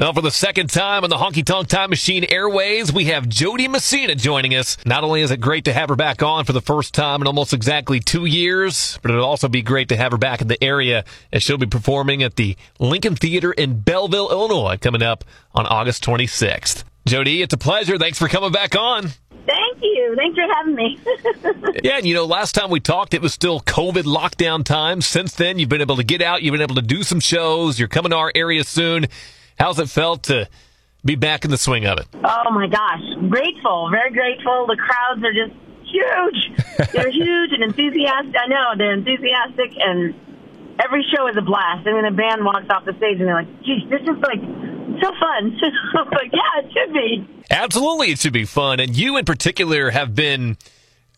Well, for the second time on the Honky Tonk Time Machine Airways, we have Jo Dee Messina joining us. Not only is it great to have her back on for the first time in almost exactly two years, but it'll also be great to have her back in the area as she'll be performing at the Lincoln Theater in Belleville, Illinois, coming up on August 26th. Jo Dee, it's a pleasure. Thanks for coming back on. Thank you. Thanks for having me. yeah, and you know, last time we talked, it was still COVID lockdown time. Since then, you've been able to get out, you've been able to do some shows, you're coming to our area soon. How's it felt to be back in the swing of it? Oh my gosh, grateful, very grateful. The crowds are just huge. They're huge and enthusiastic. I know they're enthusiastic, and every show is a blast. I mean, a band walks off the stage and they're like, "Geez, this is like so fun." Like, "Yeah, it should be." Absolutely, it should be fun. And you, in particular, have been.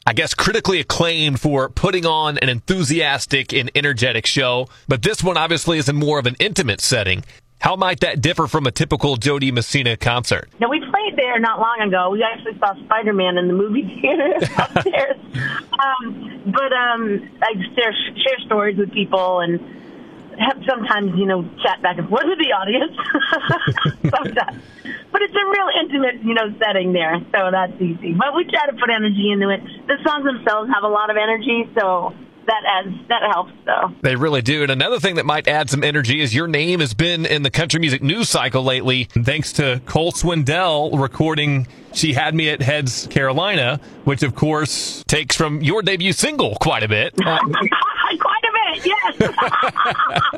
I guess critically acclaimed for putting on an enthusiastic and energetic show, but this one obviously is in more of an intimate setting. How might that differ from a typical Jo Dee Messina concert? Now, we played there not long ago. We actually saw Spider Man in the movie theater upstairs. um, but um, I share, share stories with people and have sometimes, you know, chat back and forth with the audience. sometimes. But it's a real intimate, you know, setting there, so that's easy. But we try to put energy into it. The songs themselves have a lot of energy, so that adds that helps though. They really do. And another thing that might add some energy is your name has been in the country music news cycle lately, thanks to Cole Swindell recording "She Had Me at Heads Carolina," which of course takes from your debut single quite a bit. quite a bit, yes.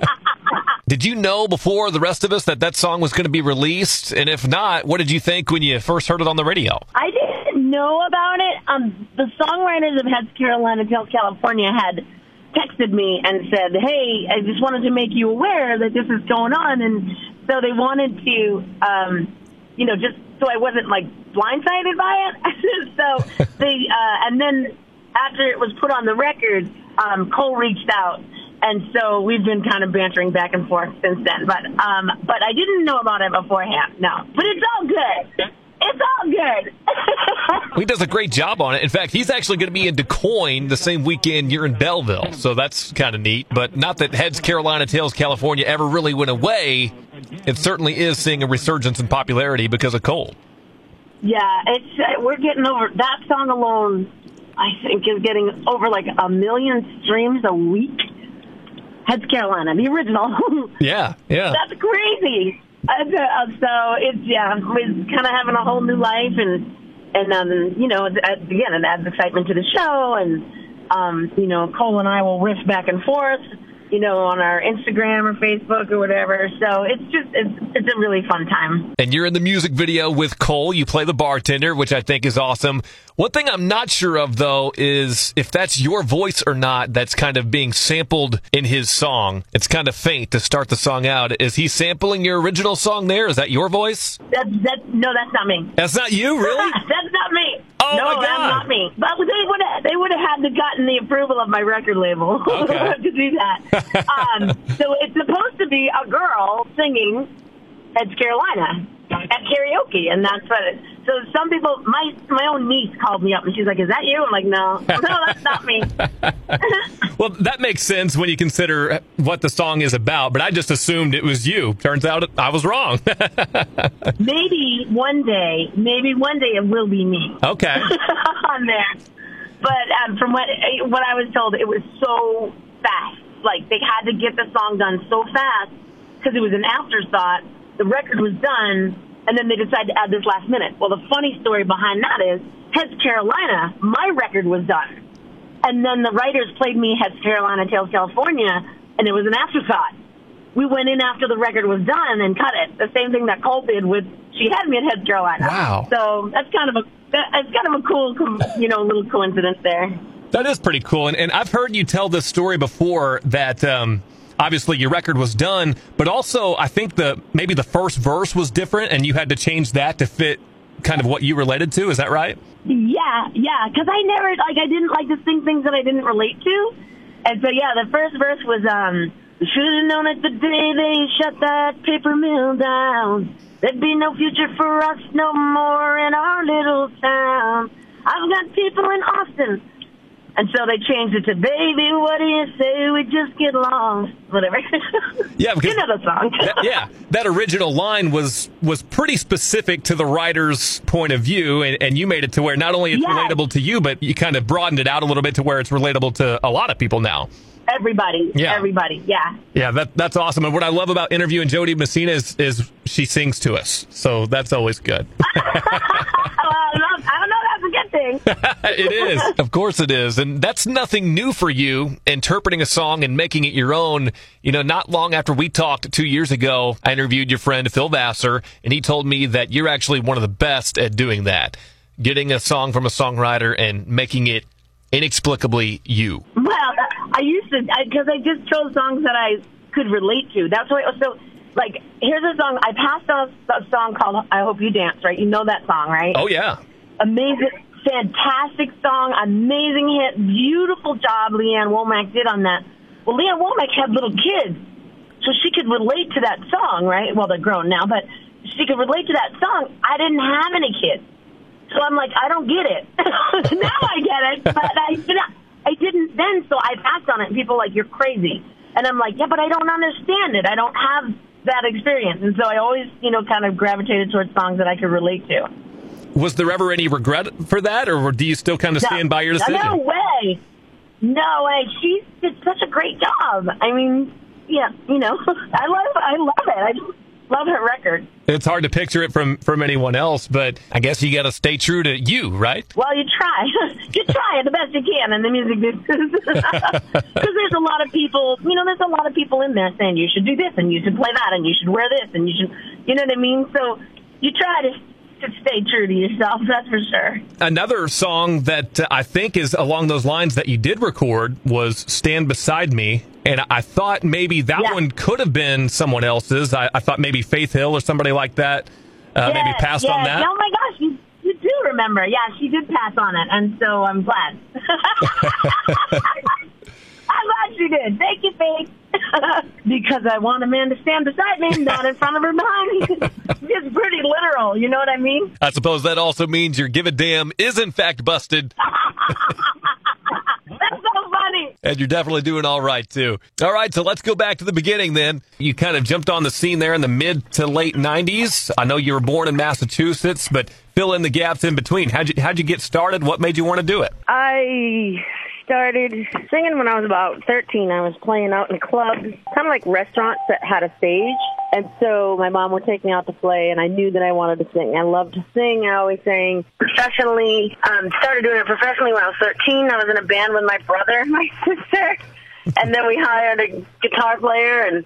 did you know before the rest of us that that song was going to be released? And if not, what did you think when you first heard it on the radio? I did know about it. Um, the songwriters of Heads Carolina Tails California had texted me and said, "Hey, I just wanted to make you aware that this is going on," and so they wanted to, um, you know, just so I wasn't like blindsided by it. so they, uh, and then after it was put on the record, um, Cole reached out. And so we've been kind of bantering back and forth since then, but um, but I didn't know about it beforehand. No, but it's all good. It's all good. he does a great job on it. In fact, he's actually going to be in Du Quoin the same weekend you're in Belleville, so that's kind of neat. But not that Heads Carolina Tails California ever really went away. It certainly is seeing a resurgence in popularity because of Cole. Yeah, it's uh, we're getting over that song alone. I think is getting over like a million streams a week. Heads Carolina, the original. yeah, yeah. That's crazy. Uh, so it's yeah, it's kind of having a whole new life, and and um, you know, again, it adds excitement to the show, and um, you know, Cole and I will riff back and forth you know, on our Instagram or Facebook or whatever. So it's just it's it's a really fun time. And you're in the music video with Cole. You play the bartender, which I think is awesome. One thing I'm not sure of though is if that's your voice or not. That's kind of being sampled in his song. It's kind of faint to start the song out. Is he sampling your original song there? Is that your voice? That that no, that's not me. That's not you, really? that's. Oh no, my God. that's not me. But they would have they would have had to gotten the approval of my record label okay. to do that. um, so it's supposed to be a girl singing at Carolina at karaoke, and that's what. It, so some people, my my own niece called me up, and she's like, "Is that you?" I'm like, "No, no, that's not me." well, that makes sense when you consider what the song is about. But I just assumed it was you. Turns out I was wrong. maybe one day, maybe one day it will be me. Okay. on there, but um, from what what I was told, it was so fast. Like they had to get the song done so fast because it was an afterthought. The record was done, and then they decided to add this last minute. Well, the funny story behind that is Heads Carolina, my record was done. And then the writers played me Heads Carolina, Tails California, and it was an afterthought. We went in after the record was done and cut it. The same thing that Cole did with She Had Me at Heads Carolina. Wow. So that's kind of a, that's kind of a cool, you know, little coincidence there. That is pretty cool. And, and I've heard you tell this story before that, um, obviously your record was done, but also I think the maybe the first verse was different, and you had to change that to fit kind of what you related to. Is that right? Yeah, yeah. Because I never like I didn't like to sing things that I didn't relate to, and so yeah, the first verse was um. Should have known it the day they shut that paper mill down. There'd be no future for us no more in our little town. I've got people in Austin And so they changed it to "Baby, what do you say we just get along?" Whatever. Yeah, because you know the song. that, yeah, that original line was was pretty specific to the writer's point of view, and, and you made it to where not only it's Yes. relatable to you, but you kind of broadened it out a little bit to where it's relatable to a lot of people now. Everybody. Yeah. Everybody. Yeah. Yeah, that that's awesome. And what I love about interviewing Jo Dee Messina is is she sings to us, so that's always good. thing. it is. Of course it is. And that's nothing new for you, interpreting a song and making it your own. You know, not long after we talked two years ago, I interviewed your friend Phil Vassar, and he told me that you're actually one of the best at doing that. Getting a song from a songwriter and making it inexplicably you. Well, uh, I used to because I, just chose songs that I could relate to. That's why. So, like, here's a song I passed on a, a song called "I Hope You Dance." Right? You know that song, right? Oh, yeah. Amazing, fantastic song, amazing hit, beautiful job Lee Ann Womack did on that. Well, Lee Ann Womack had little kids, so she could relate to that song, right? Well, they're grown now, but she could relate to that song. I didn't have any kids. So I'm like, I don't get it. now I get it, but I didn't, I didn't then. So I passed on it. And people are like, you're crazy, and I'm like, yeah, but I don't understand it. I don't have that experience, and so I always, you know, kind of gravitated towards songs that I could relate to. Was there ever any regret for that, or do you still kind of stand by your decision? No way. No way. She did such a great job. I mean, yeah, you know, I love, I love it. I just love her record. It's hard to picture it from from anyone else, but I guess you got to stay true to you, right? Well, you try. you try the best you can in the music business. Because there's a lot of people, you know, there's a lot of people in there saying you should do this and you should play that and you should wear this and you should, you know what I mean? So you try to, to stay true to yourself, that's for sure. Another song that uh, I think is along those lines that you did record was "Stand Beside Me," and I thought maybe that Yeah. one could have been someone else's. I, I thought maybe Faith Hill or somebody like that uh, maybe passed yes. on that. Oh my gosh, you, you do remember. Yeah, she did pass on it, and so I'm glad. I'm glad she did. Thank you, Faith. because I want a man to stand beside me, not in front of her behind me. it's pretty literal, you know what I mean? I suppose that also means your give a damn is in fact busted, That's so funny. and you're definitely doing all right too. All right, so let's go back to the beginning then. You kind of jumped on the scene there in the mid to late '90s. I know you were born in Massachusetts, but fill in the gaps in between. How'd you how'd you get started? What made you want to do it? I started singing when I was about 13. I was playing out in clubs, kind of like restaurants that had a stage. And so my mom would take me out to play, and I knew that I wanted to sing. I loved to sing. I always sang professionally. Um, started doing it professionally when I was 13. I was in a band with my brother and my sister. And then we hired a guitar player, and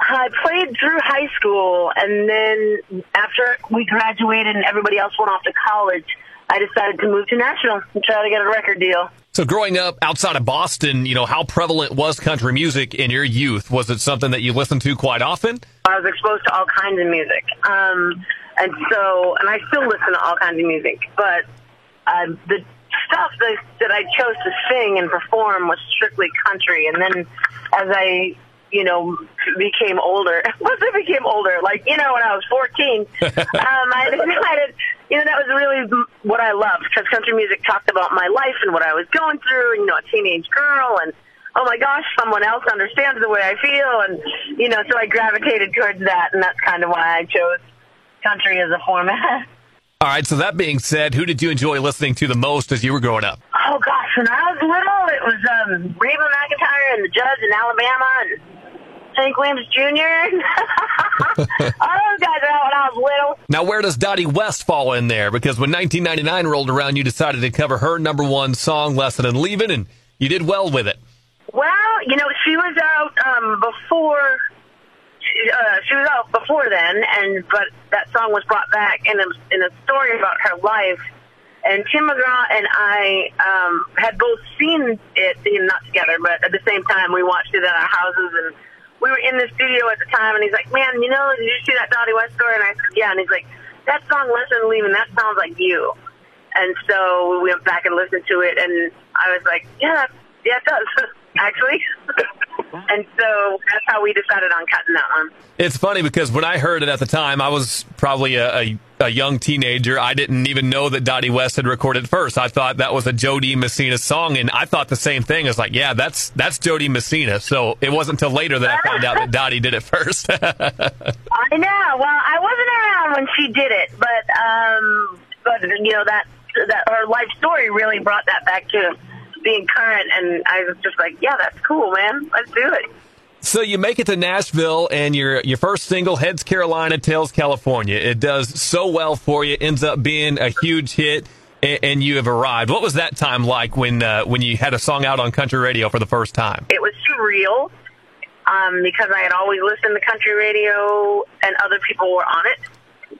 I played through high school. And then after we graduated and everybody else went off to college, I decided to move to Nashville and try to get a record deal. So growing up outside of Boston, you know, how prevalent was country music in your youth? Was it something that you listened to quite often? I was exposed to all kinds of music. Um, and so, and I still listen to all kinds of music, but uh, the stuff that, that I chose to sing and perform was strictly country. And then as I, you know, became older, once I became older, like, you know, when I was 14, um, I decided, you know, that was really what I loved because country music talked about my life and what I was going through, and, you know, a teenage girl and, oh my gosh, someone else understands the way I feel, and you know, so I gravitated towards that, and that's kind of why I chose country as a format. All right. So that being said, who did you enjoy listening to the most as you were growing up? Oh gosh, when I was little, it was um, Reba McEntire and the Judds in Alabama, and Hank Williams Jr. all those guys are out when I was little. Now, where does Dottie West fall in there? Because when 1999 rolled around, you decided to cover her number one song, "Lesson in Leaving," and you did well with it. Well, you know, she was out um, before. Uh, she was out before then, and but that song was brought back in a in a story about her life. And Tim McGraw and I um, had both seen it, not together, but at the same time, we watched it at our houses, and we were in the studio at the time. And he's like, "Man, you know, did you see that Dottie West story?" And I said, "Yeah." And he's like, "That song, Lesson in Leaving, that sounds like you." And so we went back and listened to it, and I was like, "Yeah, yeah, it does." actually. and so that's how we decided on cutting that one. It's funny because when I heard it at the time, I was probably a, a a young teenager, I didn't even know that Dottie West had recorded first. I thought that was a Jo Dee Messina song, and I thought the same thing. I was like, yeah, that's that's Jo Dee Messina. So it wasn't until later that I found out that Dottie did it first. I know. Well, I wasn't around when she did it, but um, but you know that that her life story really brought that back to being current, and I was just like, yeah, that's cool, man. Let's do it. So you make it to Nashville, and your your first single, "Heads Carolina, Tails California," it does so well for you. Ends up being a huge hit, and, and you have arrived. What was that time like when uh, when you had a song out on country radio for the first time? It was surreal um, because I had always listened to country radio, and other people were on it.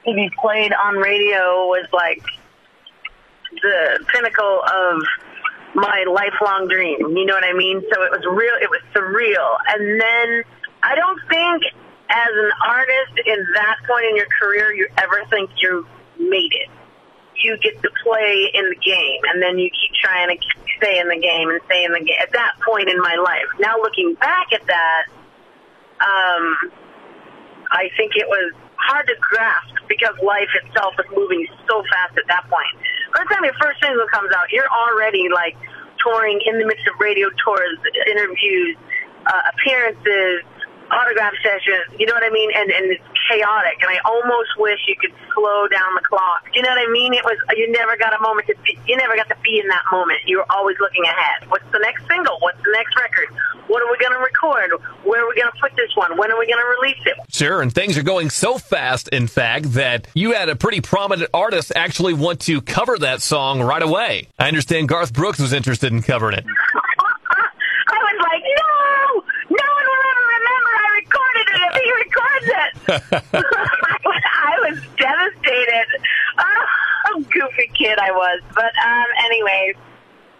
To be played on radio was like the pinnacle of my lifelong dream. You know what I mean? So it was real. It was surreal. And then I don't think, as an artist, in that point in your career, you ever think you made it. You get to play in the game, and then you keep trying to stay in the game and stay in the game. At that point in my life, now looking back at that, um, I think it was hard to grasp because life itself was moving so fast at that point. By the time your first single comes out, you're already like touring in the midst of radio tours, interviews, uh, appearances, autograph sessions. You know what I mean? And and it's chaotic. And I almost wish you could slow down the clock. You know what I mean? It was you never got a moment to be, you never got to be in that moment. You were always looking ahead. What's the next single? What's the next record? What are we going to record? Where are we going to put this one? When are we going to release it? Sure, and things are going so fast, in fact, that you had a pretty prominent artist actually want to cover that song right away. I understand Garth Brooks was interested in covering it. I was like, no, no one will ever remember I recorded it if he records it. I was devastated. Oh, goofy kid I was. But um, anyways,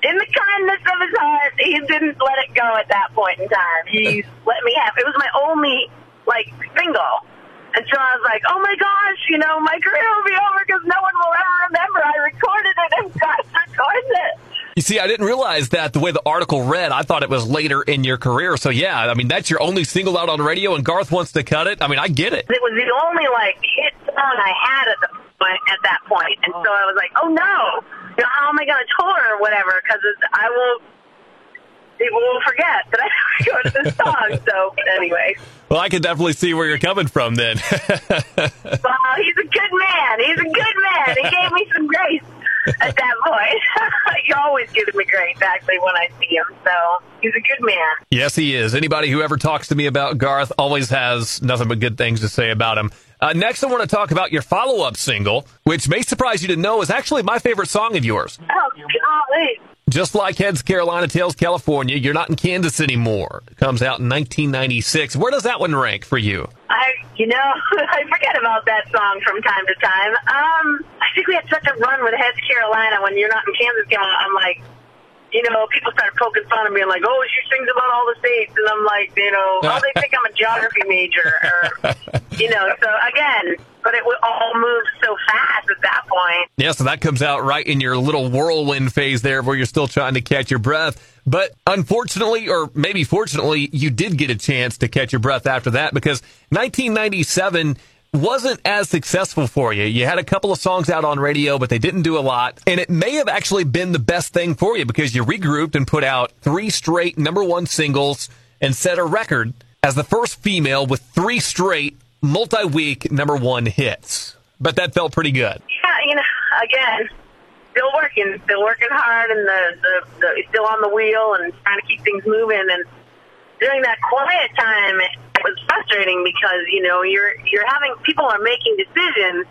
in the kindness of his heart, he didn't let it go at that point in time. He let me have. It was my only like single. And so I was like, oh my gosh, you know, my career will be over because no one will ever remember I recorded it and Garth records it. You see, I didn't realize that the way the article read. I thought it was later in your career. So yeah, I mean that's your only single out on radio, and Garth wants to cut it. I mean, I get it. It was the only like hit song I had at the at that point. and so I was like, oh no, you know, oh, how am I going to tour or whatever? Because I will. People will forget that I recorded this song. So anyway. Well, I can definitely see where you're coming from then. well, he's a good man. He's a good man. He gave me some grace at that point. he always gives me grace, actually, when I see him. So he's a good man. Yes, he is. Anybody who ever talks to me about Garth always has nothing but good things to say about him. Uh, next, I want to talk about your follow up single, which may surprise you to know is actually my favorite song of yours. Oh, golly. Just like Heads Carolina, Tails California, you're not in Kansas anymore. It comes out in 1996. Where does that one rank for you? I, you know, I forget about that song from time to time. Um, I think we had such a run with Heads Carolina when you're not in Kansas. I'm like, you know, people started poking fun of me and like, oh, she sings states, and I'm like, you know, oh, they think I'm a geography major, or, you know. So again, but it would all moved so fast at that point. Yeah, so that comes out right in your little whirlwind phase there, where you're still trying to catch your breath. But unfortunately, or maybe fortunately, you did get a chance to catch your breath after that because 1997 wasn't as successful for you. You had a couple of songs out on radio, but they didn't do a lot. And it may have actually been the best thing for you because you regrouped and put out three straight number one singles and set a record as the first female with three straight multi week number one hits. But that felt pretty good. Yeah, you know, again, still working, still working hard, and the, the, the still on the wheel and trying to keep things moving. And during that quiet time, it was frustrating because you know you're you're having people are making decisions,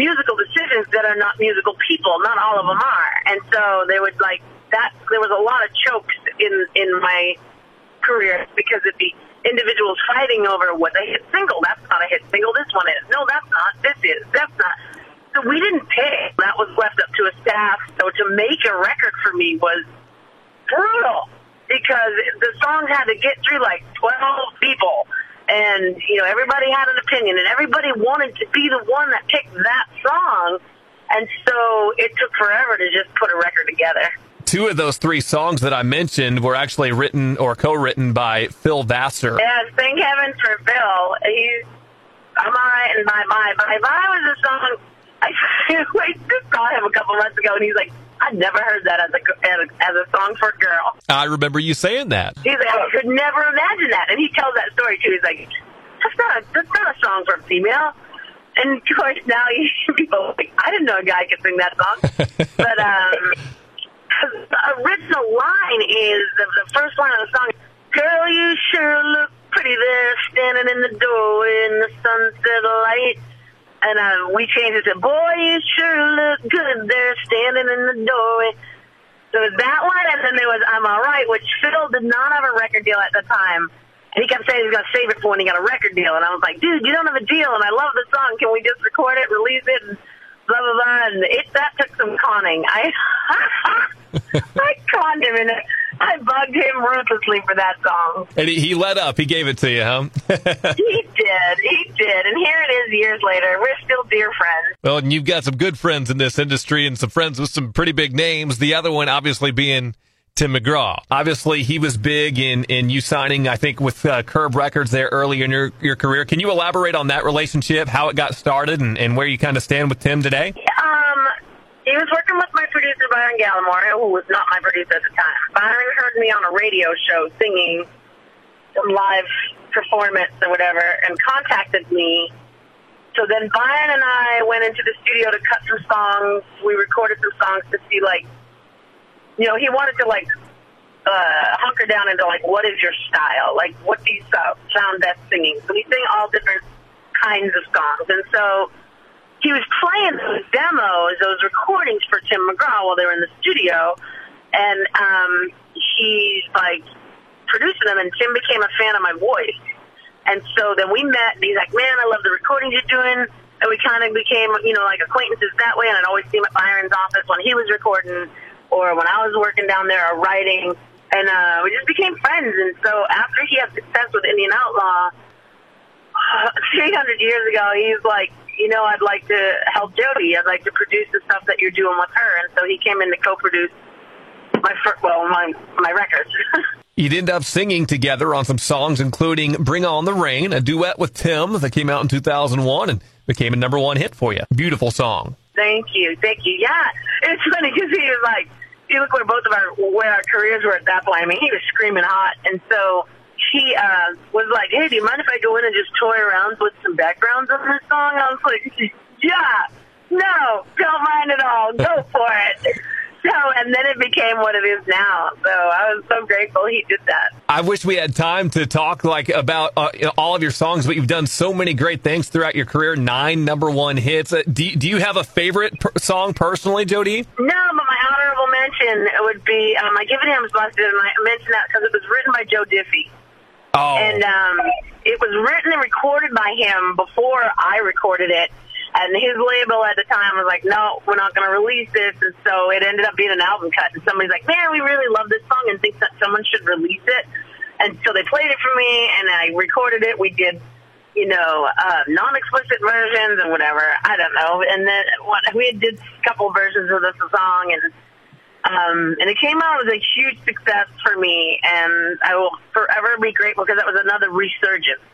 musical decisions that are not musical people. Not all of them are, and so they would like that. There was a lot of chokes in in my career because it'd be individuals fighting over what's a hit single. That's not a hit single. This one is. No, that's not. This is. That's not. So we didn't pick. That was left up to a staff. So to make a record for me was brutal because the song had to get through like 12 people. And, you know, everybody had an opinion and everybody wanted to be the one that picked that song. And so it took forever to just put a record together. Two of those three songs that I mentioned were actually written or co-written by Phil Vassar. Yeah, thank heavens for Phil. He's I'm all right and bye bye. Bye bye was a song we just saw him a couple months ago, and he's like, I never heard that as a as a, song for a girl. I remember you saying that. He's like, I could never imagine that, and he tells that story too. He's like, that's not a, that's not a song for a female. And of course, now you people like, I didn't know a guy could sing that song. but um, the original line is the, the first line of the song. Girl, you sure look pretty there, standing in the doorway in the sunset light. And uh, we changed it to, boy, you sure look good there, standing in the doorway. So it was that one, and then there was I'm Alright, which Phil did not have a record deal at the time. And he kept saying he was going to save it for when he got a record deal. And I was like, dude, you don't have a deal, and I love the song. Can we just record it, release it, and blah, blah, blah. And it, that took some conning. I, I I bugged him ruthlessly for that song. And he, he let up. He gave it to you, huh? He did. He did. And here it is years later. We're still dear friends. well, and you've got some good friends in this industry and some friends with some pretty big names. The other one, obviously, being Tim McGraw. Obviously, he was big in, in you signing, I think, with uh, Curb Records there early in your, your career. Can you elaborate on that relationship, how it got started, and, and where you kind of stand with Tim today? Um, he was working with my producer, Byron Gallimore, who was not my producer at the time. Byron heard me on a radio show singing some live performance or whatever and contacted me. So then Byron and I went into the studio to cut some songs. We recorded some songs to see, like, you know, he wanted to, like, uh, hunker down into, like, what is your style? Like, what do you sound best singing? So we sing all different kinds of songs. And so he was playing those demos, those recordings for Tim McGraw while they were in the studio, and um, he's like producing them. And Tim became a fan of my voice, and so then we met. And he's like, "Man, I love the recordings you're doing." And we kind of became, you know, like acquaintances that way. And I'd always see him at Byron's office when he was recording, or when I was working down there or writing. And uh, we just became friends. And so after he had success with Indian Outlaw, 300 years ago, he's like, you know, I'd like to help Jo Dee. I'd like to produce the stuff that you're doing with her. And so he came in to co-produce my fir- well, my my records. You'd end up singing together on some songs, including Bring On the Rain, a duet with Tim that came out in 2001 and became a number one hit for you. Beautiful song. thank you, thank you. Yeah, it's funny because he was like, you look where both of our where our careers were at that point. I mean, he was screaming hot, and so he uh, was like, "Hey, do you mind if I go in and just toy around with some backgrounds on this song?" I was like, "Yeah, no, don't mind at all. Go for it." So, and then it became what it is now. So I was so grateful he did that. I wish we had time to talk like about uh, all of your songs, but you've done so many great things throughout your career. Nine number one hits. Uh, do, do you have a favorite per- song personally, Jo Dee? No, but my honorable mention would be um, I Give It Him I mentioned that because it was written by Joe Diffie. Oh, And um, it was written and recorded by him before I recorded it. And his label at the time was like, no, we're not going to release this. And so it ended up being an album cut. And somebody's like, man, we really love this song and thinks that someone should release it. And so they played it for me and I recorded it. We did, you know, uh, non-explicit versions and whatever. I don't know. And then what, we did a couple versions of the song and um, and it came out as a huge success for me, and I will forever be grateful because that was another resurgence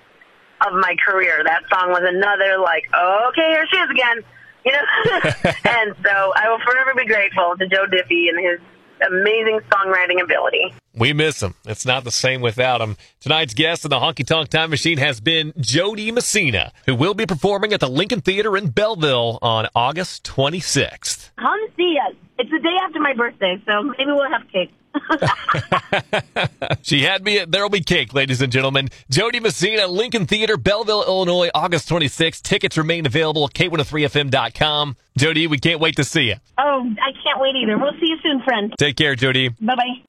of my career. That song was another like, okay, here she is again, you know. and so I will forever be grateful to Joe Diffie and his amazing songwriting ability. we miss him. It's not the same without him. Tonight's guest in the Honky Tonk Time Machine has been Jo Dee Messina, who will be performing at the Lincoln Theater in Belleville on August 26th. Come see us. It's the day after my birthday, so maybe we'll have cake. She had me at There'll Be Cake, ladies and gentlemen. Jo Dee Messina, Lincoln Theater, Belleville, Illinois, August 26th. Tickets remain available at K103FM.com. Jo Dee, we can't wait to see you. oh, I can't wait either. We'll see you soon, friend. Take care, Jo Dee. Bye bye.